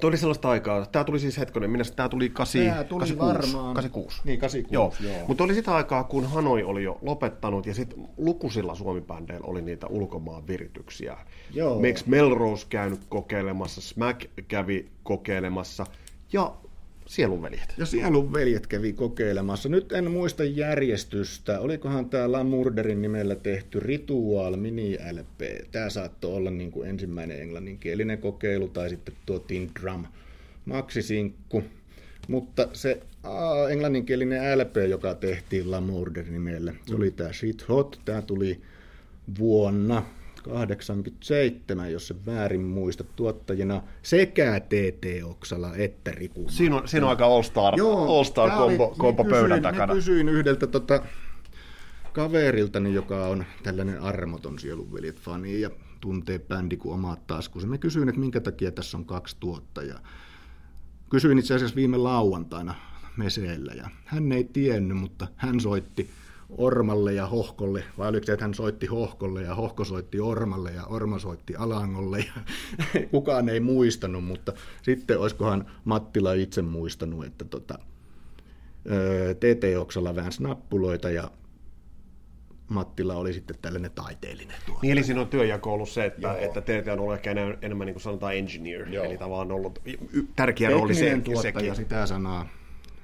Speaker 2: Tuo oli sellaista aikaa. Tämä tuli siis hetkonen, minä tämä tuli 8,
Speaker 3: Tää tuli
Speaker 2: 86.
Speaker 3: varmaan-
Speaker 2: 86.
Speaker 3: Niin, 86,
Speaker 2: Joo.
Speaker 3: joo.
Speaker 2: Mutta oli sitä aikaa, kun Hanoi oli jo lopettanut ja sitten lukuisilla suomibändeillä oli niitä ulkomaan virityksiä.
Speaker 3: Joo.
Speaker 2: Melrose käynyt kokeilemassa, Smack kävi kokeilemassa ja Sielunveljet.
Speaker 3: Ja sielun veljet kävi kokeilemassa. Nyt en muista järjestystä. Olikohan tämä La Murderin nimellä tehty Ritual Mini LP. Tämä saattoi olla niin kuin ensimmäinen englanninkielinen kokeilu tai sitten tuo Tin Drum Maxisinkku. Mutta se aa, englanninkielinen LP, joka tehtiin La Murder nimellä, se oli tämä Shit Hot. Tämä tuli vuonna 87, jos se väärin muista, tuottajina sekä TT Oksala että Riku
Speaker 2: Siinä on, siinä on aika all-star, all-star
Speaker 3: oli-
Speaker 2: kombo, kombo
Speaker 3: mä
Speaker 2: pöydän
Speaker 3: kysyin,
Speaker 2: takana.
Speaker 3: Kysyin yhdeltä tota, kaveriltani, joka on tällainen armoton sielunveljet-fani ja tuntee bändi kuin omat taskunsa. Mä kysyin, että minkä takia tässä on kaksi tuottajaa. Kysyin itse asiassa viime lauantaina meseellä ja hän ei tiennyt, mutta hän soitti Ormalle ja Hohkolle, vai oliko se, että hän soitti Hohkolle ja Hohko soitti Ormalle ja Orma soitti Alangolle ja kukaan ei muistanut, mutta sitten olisikohan Mattila itse muistanut, että tota, TT Oksala väänsi nappuloita ja Mattila oli sitten tällainen taiteellinen tuo.
Speaker 2: Niin, eli siinä on työjako ollut se, että, että TT on ollut ehkä enemmän, enemmän niin kuin sanotaan engineer,
Speaker 3: Joo.
Speaker 2: eli tavallaan ollut tärkeä rooli se,
Speaker 3: tuottaja,
Speaker 2: sekin.
Speaker 3: sitä sanaa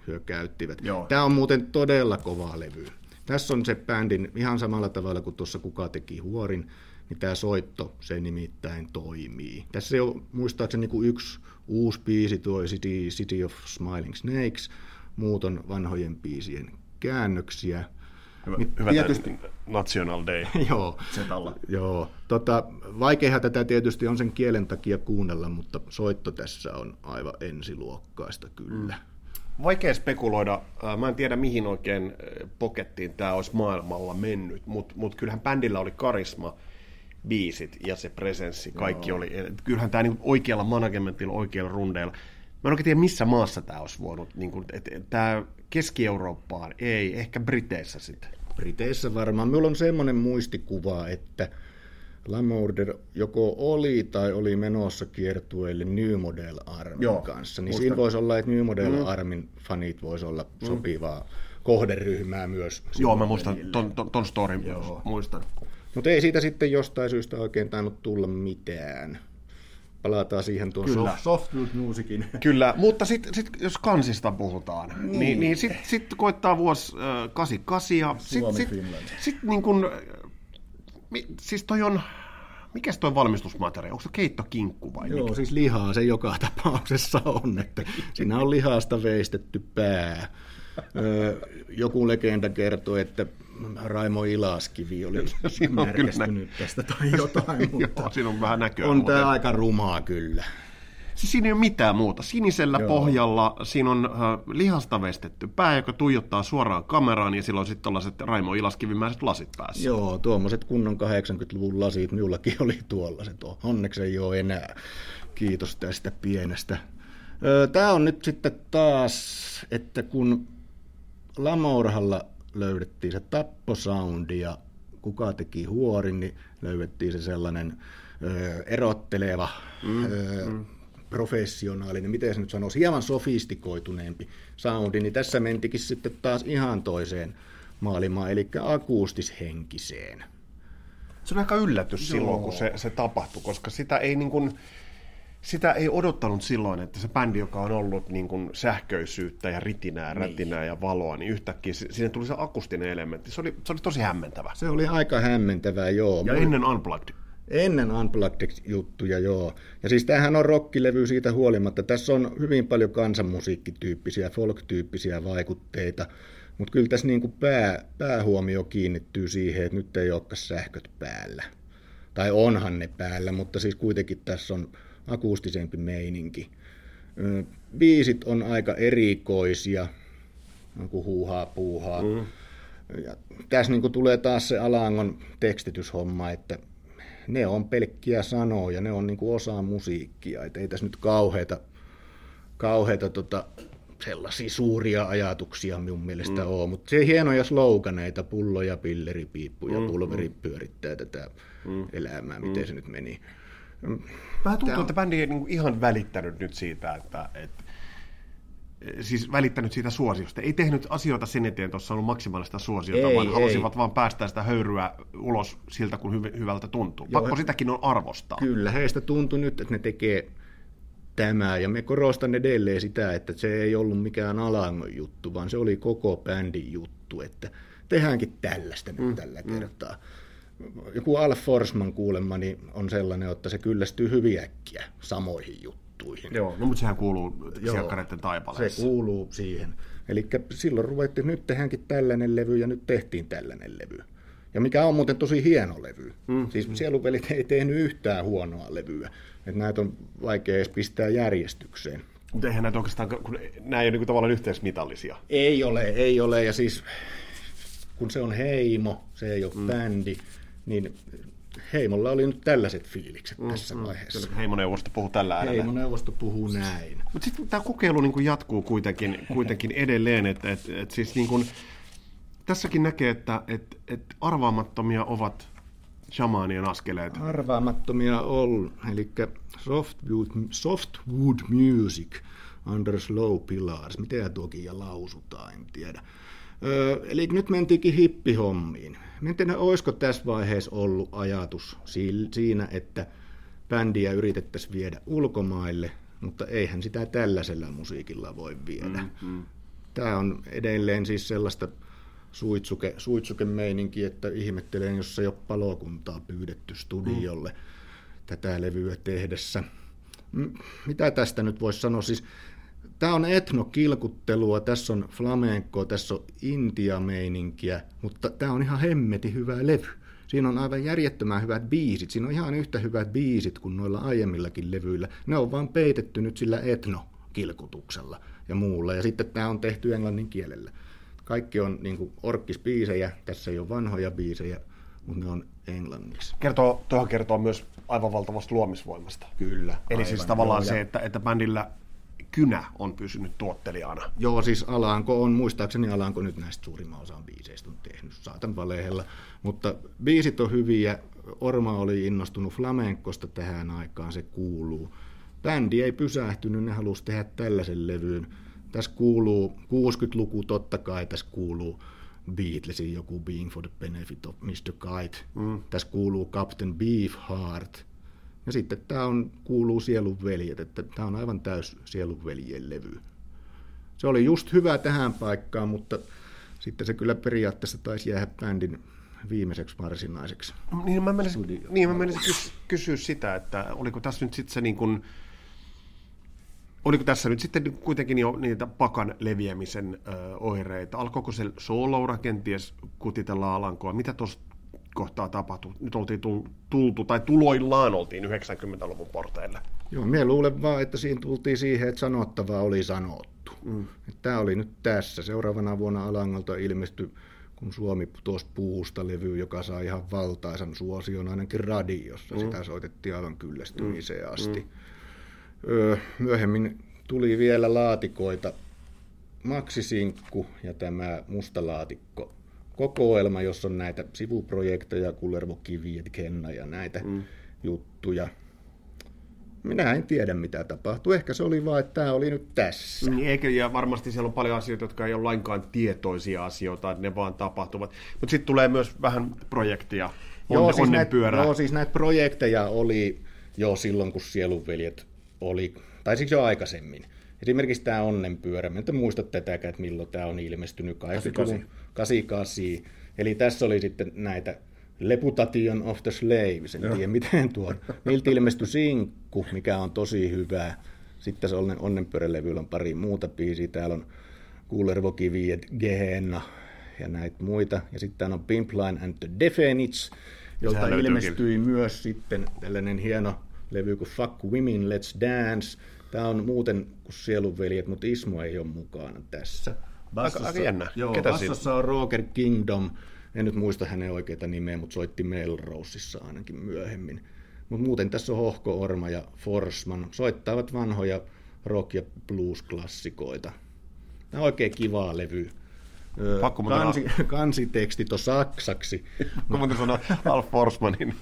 Speaker 3: hyökäyttivät.
Speaker 2: Joo.
Speaker 3: Tämä on muuten todella kova levy. Tässä on se bändin ihan samalla tavalla kuin tuossa Kuka teki huorin, niin tämä soitto, se nimittäin toimii. Tässä on muistaakseni niin kuin yksi uusi biisi, tuo City, City of Smiling Snakes, muut on vanhojen biisien käännöksiä.
Speaker 2: Hyvä,
Speaker 3: Niin
Speaker 2: hyvä
Speaker 3: tietysti-.
Speaker 2: National Day.
Speaker 3: Joo,
Speaker 2: Setalla.
Speaker 3: joo. Tota, vaikeahan tätä tietysti on sen kielen takia kuunnella, mutta soitto tässä on aivan ensiluokkaista kyllä.
Speaker 2: Vaikea spekuloida. Mä en tiedä, mihin oikein pokettiin tämä olisi maailmalla mennyt, mutta mut kyllähän bändillä oli karisma, biisit ja se presenssi, kaikki oli. et Kyllähän tämä niinku oikealla managementilla, oikealla rundeilla. Mä en oikein tiedä, missä maassa tämä olisi voinut. Niinku, tämä Keski-Eurooppaan, ei, ehkä Briteissä sitten.
Speaker 3: Briteissä varmaan. Minulla on semmoinen muistikuva, että Lamorder joko oli tai oli menossa kiertueelle New Model Armin
Speaker 2: Joo,
Speaker 3: kanssa. Niin siinä voisi olla, että New Model mm. Armin fanit voisi olla sopivaa kohderyhmää myös.
Speaker 2: Joo, mä muistan ton, ton, ton storin, muistan.
Speaker 3: Mutta ei siitä sitten jostain syystä oikein tainnut tulla mitään. Palataan siihen tuon
Speaker 2: Kyllä.
Speaker 3: soft, musiikin.
Speaker 2: Kyllä, mutta sitten sit, jos kansista puhutaan, niin, niin, niin sitten sit koittaa vuosi äh, 88 ja sitten sit,
Speaker 3: Finland.
Speaker 2: sit niin kun, mi, siis toi on, mikäs toi valmistusmateriaali, onko se keittokinkku vai
Speaker 3: Joo, siis lihaa se joka tapauksessa on, että siinä on lihasta veistetty pää. Joku legenda kertoo, että Raimo Ilaskivi oli
Speaker 2: Siinä on kyllä
Speaker 3: närkästynyt tästä tai jotain, mutta
Speaker 2: Joo, siinä on vähän näköä.
Speaker 3: on tämä aika rumaa kyllä.
Speaker 2: Siis siinä ei ole mitään muuta. Sinisellä
Speaker 3: Joo.
Speaker 2: pohjalla siinä on äh, lihasta veistetty pää, joka tuijottaa suoraan kameraan ja sillä on sitten tällaiset Raimo Ilaskivimäiset lasit päässä.
Speaker 3: Joo, tuommoiset kunnon 80-luvun lasit minullakin oli tuollaiset. Onneksi ei ole enää. Kiitos tästä pienestä. Tämä on nyt sitten taas, että kun Lamourhalla löydettiin se tapposoundi ja kuka teki huorin, niin löydettiin se sellainen ö, erotteleva, mm, ö, mm. Professionaalinen, miten se nyt sanoisi, hieman sofistikoituneempi soundi, niin tässä mentikin sitten taas ihan toiseen maailmaan, eli akustishenkiseen.
Speaker 2: Se on aika yllätys silloin, kun se, se tapahtui, koska sitä ei, niin kuin, sitä ei odottanut silloin, että se bändi, joka on ollut niin kuin sähköisyyttä ja ritinää, rätinää ja valoa, niin yhtäkkiä si- sinne tuli se akustinen elementti. Se oli, se oli tosi hämmentävä.
Speaker 3: Se oli aika hämmentävää, joo.
Speaker 2: Ja ennen Unplugged.
Speaker 3: Ennen Unplugged-juttuja, joo. Ja siis tämähän on rockilevy siitä huolimatta. Tässä on hyvin paljon kansanmusiikkityyppisiä, folk-tyyppisiä vaikutteita. Mutta kyllä tässä niinku pää, päähuomio kiinnittyy siihen, että nyt ei olekaan sähköt päällä. Tai onhan ne päällä, mutta siis kuitenkin tässä on akustisempi meininki. Biisit on aika erikoisia, on kuin huuhaa puuhaa. Mm. Ja tässä niin tulee taas se Alangon tekstityshomma, että ne on pelkkiä sanoja, ne on niin osa musiikkia, että ei tässä nyt kauheita, kauheita tota, sellaisia suuria ajatuksia minun mielestä mm. ole, mutta se hienoja sloganeita, pullo ja pilleripiippu ja mm, pulveri mm. pyörittää tätä mm. elämää, miten mm. se nyt meni.
Speaker 2: Vähän tuntuu, että bändi ei niin ihan välittänyt nyt siitä, että, että siis välittänyt siitä suosiosta. Ei tehnyt asioita sen eteen, tuossa on ollut maksimaalista suosiota, ei, vaan ei. halusivat vaan päästä sitä höyryä ulos siltä, kun hyv- hyvältä tuntuu. Joo, Pakko sitäkin on arvostaa.
Speaker 3: Kyllä, heistä tuntui nyt, että ne tekee tämä, ja me korostan edelleen sitä, että se ei ollut mikään alangon juttu, vaan se oli koko bändin juttu, että tehdäänkin tällaista nyt mm, tällä mm. kertaa. Joku Al Forsman kuulemma niin on sellainen, että se kyllästyy hyvin äkkiä samoihin juttuihin.
Speaker 2: Joo, no mutta sehän kuuluu sielkareiden taipaleessa.
Speaker 3: Se kuuluu siihen. Eli silloin ruvettiin, nyt tehdäänkin tällainen levy ja nyt tehtiin tällainen levy. Ja mikä on muuten tosi hieno levy. Mm. Siis Sieluvelit ei tehnyt yhtään huonoa levyä. Että näitä on vaikea edes pistää järjestykseen.
Speaker 2: Mutta eihän näitä oikeastaan, kun nämä ei ole niin tavallaan yhteismitallisia.
Speaker 3: Ei ole, ei ole. Ja siis kun se on heimo, se ei ole mm. bändi, niin Heimolla oli nyt tällaiset fiilikset mm, tässä mm, vaiheessa.
Speaker 2: Heimoneuvosto puhuu tällä äänellä.
Speaker 3: Heimoneuvosto puhuu näin.
Speaker 2: Mutta sitten tämä kokeilu niin kuin jatkuu kuitenkin, kuitenkin edelleen, että et, et siis niin kuin, tässäkin näkee, että et, et arvaamattomia ovat shamaanien askeleet.
Speaker 3: Arvaamattomia on, eli softwood, softwood music under slow pillars. Miten tuokin lausutaan, en tiedä. Eli nyt mentiinkin hippihommiin. Miten olisiko tässä vaiheessa ollut ajatus siinä, että bändiä yritettäisiin viedä ulkomaille, mutta eihän sitä tällaisella musiikilla voi viedä. Mm-hmm. Tämä on edelleen siis sellaista suitsuke, suitsuke-meininki, että ihmettelen, jos ei ole palokuntaa pyydetty studiolle mm. tätä levyä tehdessä. Mitä tästä nyt voisi sanoa? Siis, tämä on etnokilkuttelua, tässä on flamenco, tässä on intia-meininkiä, mutta tämä on ihan hemmeti hyvä levy. Siinä on aivan järjettömän hyvät biisit. Siinä on ihan yhtä hyvät biisit kuin noilla aiemmillakin levyillä. Ne on vaan peitetty nyt sillä etnokilkutuksella ja muulla. Ja sitten tämä on tehty englannin kielellä. Kaikki on niin kuin orkkispiisejä, tässä ei ole vanhoja biisejä, mutta ne on englanniksi.
Speaker 2: Kertoo, tuohon kertoo myös aivan valtavasta luomisvoimasta.
Speaker 3: Kyllä.
Speaker 2: Eli siis siis tavallaan joo, se, että, että bändillä kynä on pysynyt tuottelijana.
Speaker 3: Joo, siis Alanko on, muistaakseni Alanko nyt näistä suurimman osan biiseistä on tehnyt, saatan valehella. Mutta biisit on hyviä, Orma oli innostunut flamenkosta tähän aikaan, se kuuluu. Bändi ei pysähtynyt, ne halusi tehdä tällaisen levyyn. Tässä kuuluu 60-luku, totta kai tässä kuuluu Beatlesin joku Being for the Benefit of Mr. Kite. Mm. Tässä kuuluu Captain Beefheart. Ja sitten tämä on, kuuluu Sielun veljet, että tämä on aivan täys Sielun veljen levy. Se oli just hyvä tähän paikkaan, mutta sitten se kyllä periaatteessa taisi jäädä bändin viimeiseksi varsinaiseksi.
Speaker 2: Niin mä menisin, niin mä menisin kysyä sitä, että oliko tässä nyt sitten se niin kuin, Oliko tässä nyt sitten kuitenkin jo niitä pakan leviämisen ö, oireita? Alkoiko se sooloura kenties kutitella alankoa? Mitä tuossa kohtaa tapahtui? Nyt oltiin tultu, tai tuloillaan oltiin 90-luvun porteille.
Speaker 3: Joo, minä luulen vaan, että siinä tultiin siihen, että sanottavaa oli sanottu. Mm. Tämä oli nyt tässä. Seuraavana vuonna Alangolta ilmestyi kun Suomi tuossa puusta levy, joka sai ihan valtaisan suosion ainakin radiossa. Mm. Sitä soitettiin aivan kyllästymiseen mm. asti. Mm myöhemmin tuli vielä laatikoita, maksisinkku ja tämä mustalaatikko kokoelma, jossa on näitä sivuprojekteja, Kullervo Kivi, Kenna ja näitä mm. juttuja. Minä en tiedä, mitä tapahtui. Ehkä se oli vaan, että tämä oli nyt tässä.
Speaker 2: Niin, eikö, ja varmasti siellä on paljon asioita, jotka ei ole lainkaan tietoisia asioita, että ne vaan tapahtuvat. Mutta sitten tulee myös vähän projektia. On, joo,
Speaker 3: siis näitä, joo, siis näitä projekteja oli jo silloin, kun Sielunveljet oli, tai siis jo aikaisemmin. Esimerkiksi tämä onnenpyörä, mä en muista tätäkään, että milloin tämä on ilmestynyt, 88. 88. Eli tässä oli sitten näitä Leputation of the Slaves, en Joo. tiedä miten tuo. Niiltä ilmestyi Sinkku, mikä on tosi hyvä. Sitten tässä onnen, onnenpyörälevyllä on pari muuta biisiä. Täällä on Kullervokivi ja Gehenna ja näitä muita. Ja sitten on Pimpline and the Defenits, jolta ilmestyi myös sitten tällainen hieno levy kuin Fuck Women, Let's Dance. Tämä on muuten kuin Sielunveljet, mutta Ismo ei ole mukana tässä.
Speaker 2: Bassossa, aika, jännä.
Speaker 3: Joo, Ketä bassossa on Roger Kingdom. En nyt muista hänen oikeita nimeä, mutta soitti Melroseissa ainakin myöhemmin. Mutta muuten tässä on Hohko Orma ja Forsman. Soittavat vanhoja rock- ja blues-klassikoita. Tämä on oikein kivaa levy.
Speaker 2: Pakko
Speaker 3: Kansi, kansitekstit on saksaksi.
Speaker 2: Kun muuten sanoa Alf Forsmanin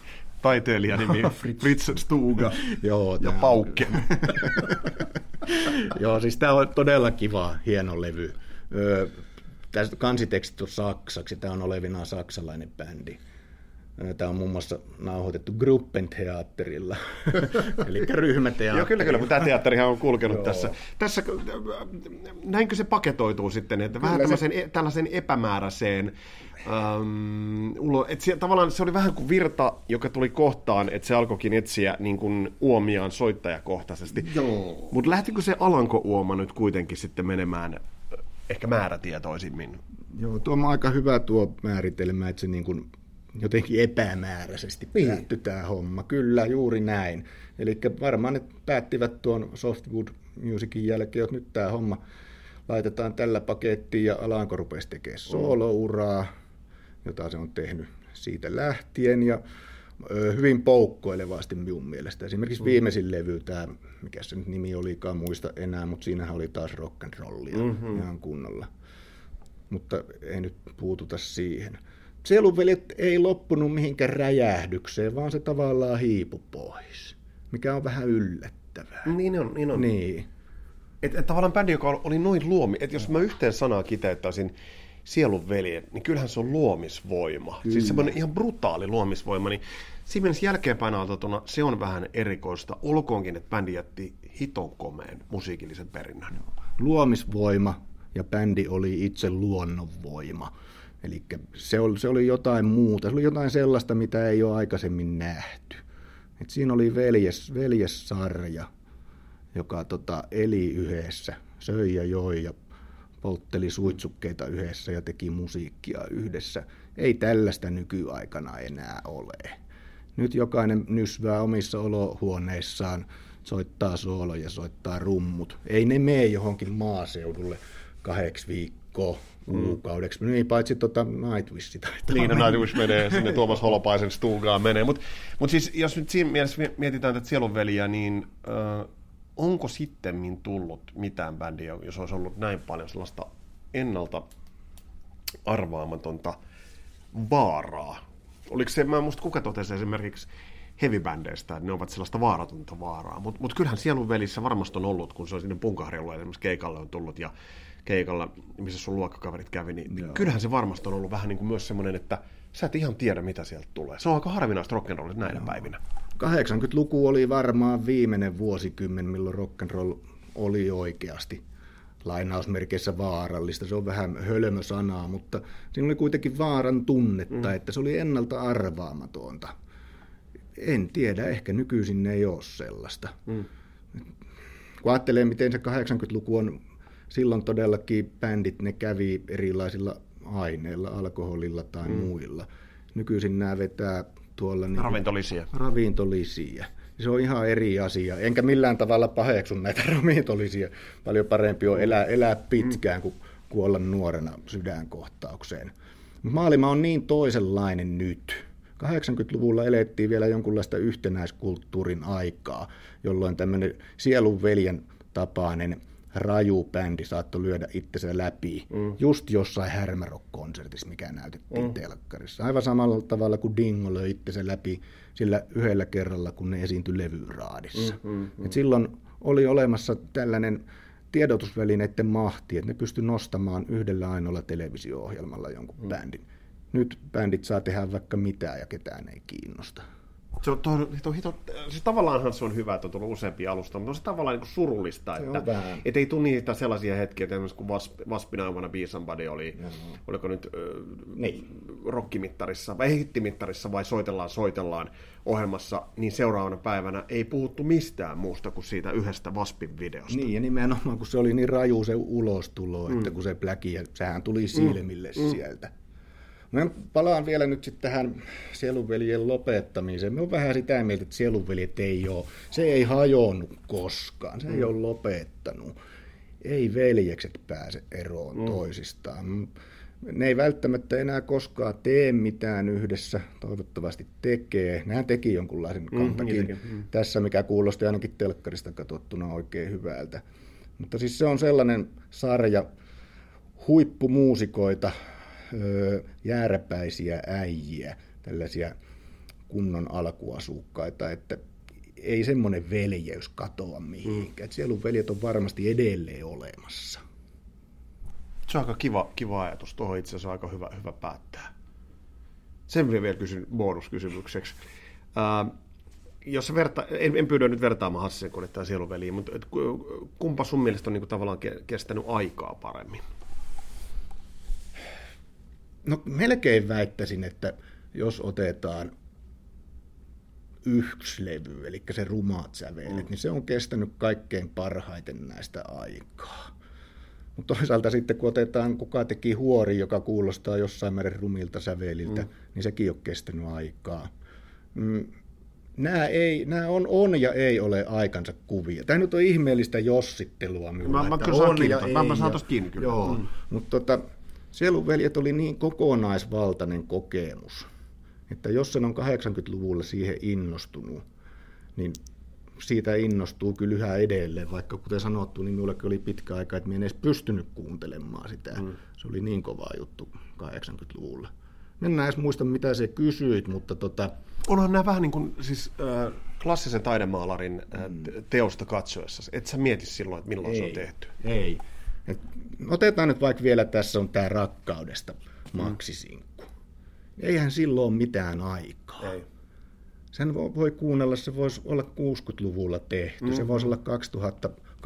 Speaker 2: taiteilijanimi Fritz Stuga
Speaker 3: Joo,
Speaker 2: ja Paukken.
Speaker 3: Joo, siis tämä on todella kiva, hieno levy. Öö, tästä kansitekstit on saksaksi, tämä on olevinaan saksalainen bändi. Tämä on muun muassa nauhoitettu Gruppenteatterilla, eli ryhmäteatterilla.
Speaker 2: Joo, kyllä, kyllä, mutta tämä teatterihan on kulkenut Joo. tässä. tässä. Näinkö se paketoituu sitten, että kyllä vähän se... e, tällaisen epämääräiseen, Um, ulo, et se, tavallaan se oli vähän kuin virta, joka tuli kohtaan, että se alkoikin etsiä niin kuin uomiaan soittajakohtaisesti. Mutta lähtikö se Alanko-uoma nyt kuitenkin sitten menemään ehkä määrätietoisimmin?
Speaker 3: Joo, tuo on aika hyvä tuo määritelmä, että se niin kuin jotenkin epämääräisesti niin. päättyi tämä homma. Kyllä, juuri näin. Eli varmaan ne päättivät tuon Softwood Musicin jälkeen, että nyt tämä homma laitetaan tällä pakettiin ja Alanko rupesi tekemään soolouraa, jota se on tehnyt siitä lähtien ja hyvin poukkoilevasti minun mielestä. Esimerkiksi mm. viimeisin levy, tämä, mikä se nyt nimi olikaan, muista enää, mutta siinähän oli taas rock and rollia mm-hmm. ihan kunnolla. Mutta ei nyt puututa siihen. Sielunveljet ei loppunut mihinkään räjähdykseen, vaan se tavallaan hiipu pois, mikä on vähän yllättävää.
Speaker 2: Niin on, niin on.
Speaker 3: Niin.
Speaker 2: Et, et tavallaan bändi, joka oli noin luomi, että jos mä yhteen sanaa kiteyttäisin sielun veljet, niin kyllähän se on luomisvoima. Kyllä. Siis semmoinen ihan brutaali luomisvoima, niin siinä mielessä jälkeenpäin ajateltuna se on vähän erikoista, olkoonkin, että bändi jätti hiton komeen musiikillisen perinnön.
Speaker 3: Luomisvoima ja bändi oli itse luonnonvoima. Eli se oli, se oli jotain muuta, se oli jotain sellaista, mitä ei ole aikaisemmin nähty. Et siinä oli veljes, veljessarja, joka tota, eli yhdessä, söi ja joi ja poltteli suitsukkeita yhdessä ja teki musiikkia yhdessä. Ei tällaista nykyaikana enää ole. Nyt jokainen nysvää omissa olohuoneissaan, soittaa sooloja, soittaa rummut. Ei ne mene johonkin maaseudulle kahdeksi viikkoa kuukaudeksi. Mm. Niin, paitsi tota Nightwish taitaa.
Speaker 2: Niin, no Nightwish menee sinne Tuomas Holopaisen stuugaan menee. Mutta mut siis, jos nyt siinä mielessä mietitään tätä sielunveliä, niin äh, onko sitten tullut mitään bändiä, jos olisi ollut näin paljon sellaista ennalta arvaamatonta vaaraa? Oliko se, mä en muista kuka totesi esimerkiksi heavy-bändeistä, että ne ovat sellaista vaaratonta vaaraa. Mutta mut kyllähän sielun välissä varmasti on ollut, kun se on sinne punkahrialueelle esimerkiksi keikalle on tullut ja keikalla, missä sun luokkakaverit kävi, niin Joo. kyllähän se varmasti on ollut vähän niin kuin myös semmoinen, että sä et ihan tiedä, mitä sieltä tulee. Se on aika harvinaista rock'n'rollit näinä Joo. päivinä.
Speaker 3: 80-luku oli varmaan viimeinen vuosikymmen, milloin rock'n'roll oli oikeasti lainausmerkeissä vaarallista. Se on vähän hölmö sanaa, mutta siinä oli kuitenkin vaaran tunnetta, mm. että se oli ennalta arvaamatonta. En tiedä, ehkä nykyisin ei ole sellaista. Mm. Kun ajattelee, miten se 80-luku on, silloin todellakin bändit, ne kävi erilaisilla aineilla, alkoholilla tai mm. muilla. Nykyisin nämä vetää tuolla... Niin
Speaker 2: ravintolisia.
Speaker 3: Ravintolisia. Se on ihan eri asia. Enkä millään tavalla paheksun näitä ravintolisia. Paljon parempi on elää, elää pitkään mm. kuin kuolla nuorena sydänkohtaukseen. Maailma on niin toisenlainen nyt. 80-luvulla elettiin vielä jonkunlaista yhtenäiskulttuurin aikaa, jolloin tämmöinen sielunveljen tapainen raju bändi saattoi lyödä itsensä läpi mm. just jossain härmärock-konsertissa, mikä näytettiin mm. telkkarissa. Aivan samalla tavalla kuin Dingo löi itsensä läpi sillä yhdellä kerralla, kun ne esiintyi levyraadissa. Mm, mm, mm. Et silloin oli olemassa tällainen tiedotusvälineiden mahti, että ne pystyi nostamaan yhdellä ainoalla televisio-ohjelmalla jonkun mm. bändin. Nyt bändit saa tehdä vaikka mitään ja ketään ei kiinnosta.
Speaker 2: Se on, to, to, to, siis tavallaanhan se on hyvä, että on tullut useampia alusta, mutta on se tavallaan niin surullista, se että et ei tule niitä sellaisia hetkiä, että kun Wasp, Waspin aivana Be Somebody oli, no. oliko nyt äh, niin. rockimittarissa vai hittimittarissa vai soitellaan, soitellaan ohjelmassa, niin seuraavana päivänä ei puhuttu mistään muusta kuin siitä yhdestä Waspin videosta.
Speaker 3: Niin, ja nimenomaan kun se oli niin raju se ulostulo, mm. että kun se pläki, sehän tuli silmille mm. sieltä. Mä palaan vielä nyt sitten tähän sielunveljen lopettamiseen. Mä oon vähän sitä mieltä, että sielunveljet ei ole, se ei hajonnut koskaan, se mm. ei ole lopettanut. Ei veljekset pääse eroon mm. toisistaan. Ne ei välttämättä enää koskaan tee mitään yhdessä, toivottavasti tekee. Nehän teki jonkunlaisen mm, kontakin mm. tässä, mikä kuulosti ainakin telkkarista katsottuna oikein hyvältä. Mutta siis se on sellainen sarja huippumuusikoita, jääräpäisiä äijiä, tällaisia kunnon alkuasukkaita, että ei semmoinen veljeys katoa mihinkään. Mm. Sielun veljet on varmasti edelleen olemassa.
Speaker 4: Se on aika kiva, kiva ajatus. Tuohon itse asiassa aika hyvä, hyvä päättää. Sen vielä kysyn bonuskysymykseksi. Uh, jos verta, en, en pyydä nyt vertaamaan Hassisen konetta ja mutta et, kumpa sun mielestä on niin kuin, tavallaan kestänyt aikaa paremmin?
Speaker 3: No melkein väittäisin, että jos otetaan yksi levy, eli se rumaat sävelet, mm. niin se on kestänyt kaikkein parhaiten näistä aikaa. Mutta toisaalta sitten kun otetaan, kuka teki huori, joka kuulostaa jossain määrin rumilta säveliltä, mm. niin sekin on kestänyt aikaa. Mm, nämä, ei, nämä on, on ja ei ole aikansa kuvia. Tämä nyt on ihmeellistä jossittelua
Speaker 4: minulla. Mä, mä, kyllä on ja ei. Mä, mä saan kiinni kyllä.
Speaker 3: Joo, mm. mutta tota, Sielunveljet oli niin kokonaisvaltainen kokemus, että jos sen on 80-luvulla siihen innostunut, niin siitä innostuu kyllä yhä edelleen, vaikka kuten sanottu, niin minullekin oli pitkä aika, että minä en edes pystynyt kuuntelemaan sitä. Mm. Se oli niin kova juttu 80-luvulla. En edes muista, mitä se kysyit, mutta tota...
Speaker 4: Onhan nämä vähän niin kuin siis, äh, klassisen taidemaalarin äh, mm. teosta katsoessa. Et sä mieti silloin, että milloin
Speaker 3: ei,
Speaker 4: se on tehty.
Speaker 3: Ei. Et otetaan nyt vaikka vielä tässä on tämä rakkaudesta maksisinkku. Eihän silloin ole mitään aikaa. Ei. Sen voi kuunnella, se voisi olla 60-luvulla tehty, mm-hmm. se voisi olla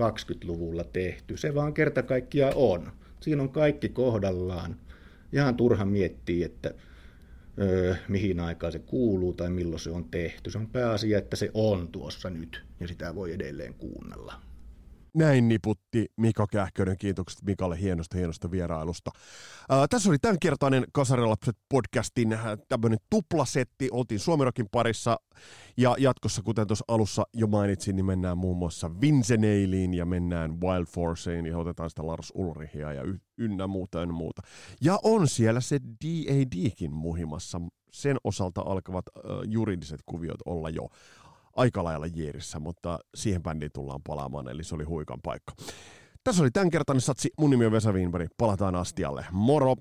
Speaker 3: 2020-luvulla tehty. Se vaan kerta kaikkiaan on. Siinä on kaikki kohdallaan. Ihan turha miettiä, että öö, mihin aikaan se kuuluu tai milloin se on tehty. Se on pääasia, että se on tuossa nyt ja sitä voi edelleen kuunnella.
Speaker 2: Näin niputti Mika Kähkönen. Kiitokset Mikalle hienosta, hienosta vierailusta. Ää, tässä oli tämänkertainen Kasarilapset podcastin äh, tämmöinen tuplasetti. Oltiin Suomirokin parissa ja jatkossa, kuten tuossa alussa jo mainitsin, niin mennään muun muassa Vinceneiliin ja mennään Wild Forceen ja otetaan sitä Lars Ulrichia ja y- ynnä muuta, ynnä muuta. Ja on siellä se DADkin muhimassa. Sen osalta alkavat äh, juridiset kuviot olla jo aika lailla jierissä, mutta siihen bändiin tullaan palaamaan, eli se oli huikan paikka. Tässä oli tämänkertainen satsi. Mun nimi on Vesa Wienberg. Palataan astialle. Moro!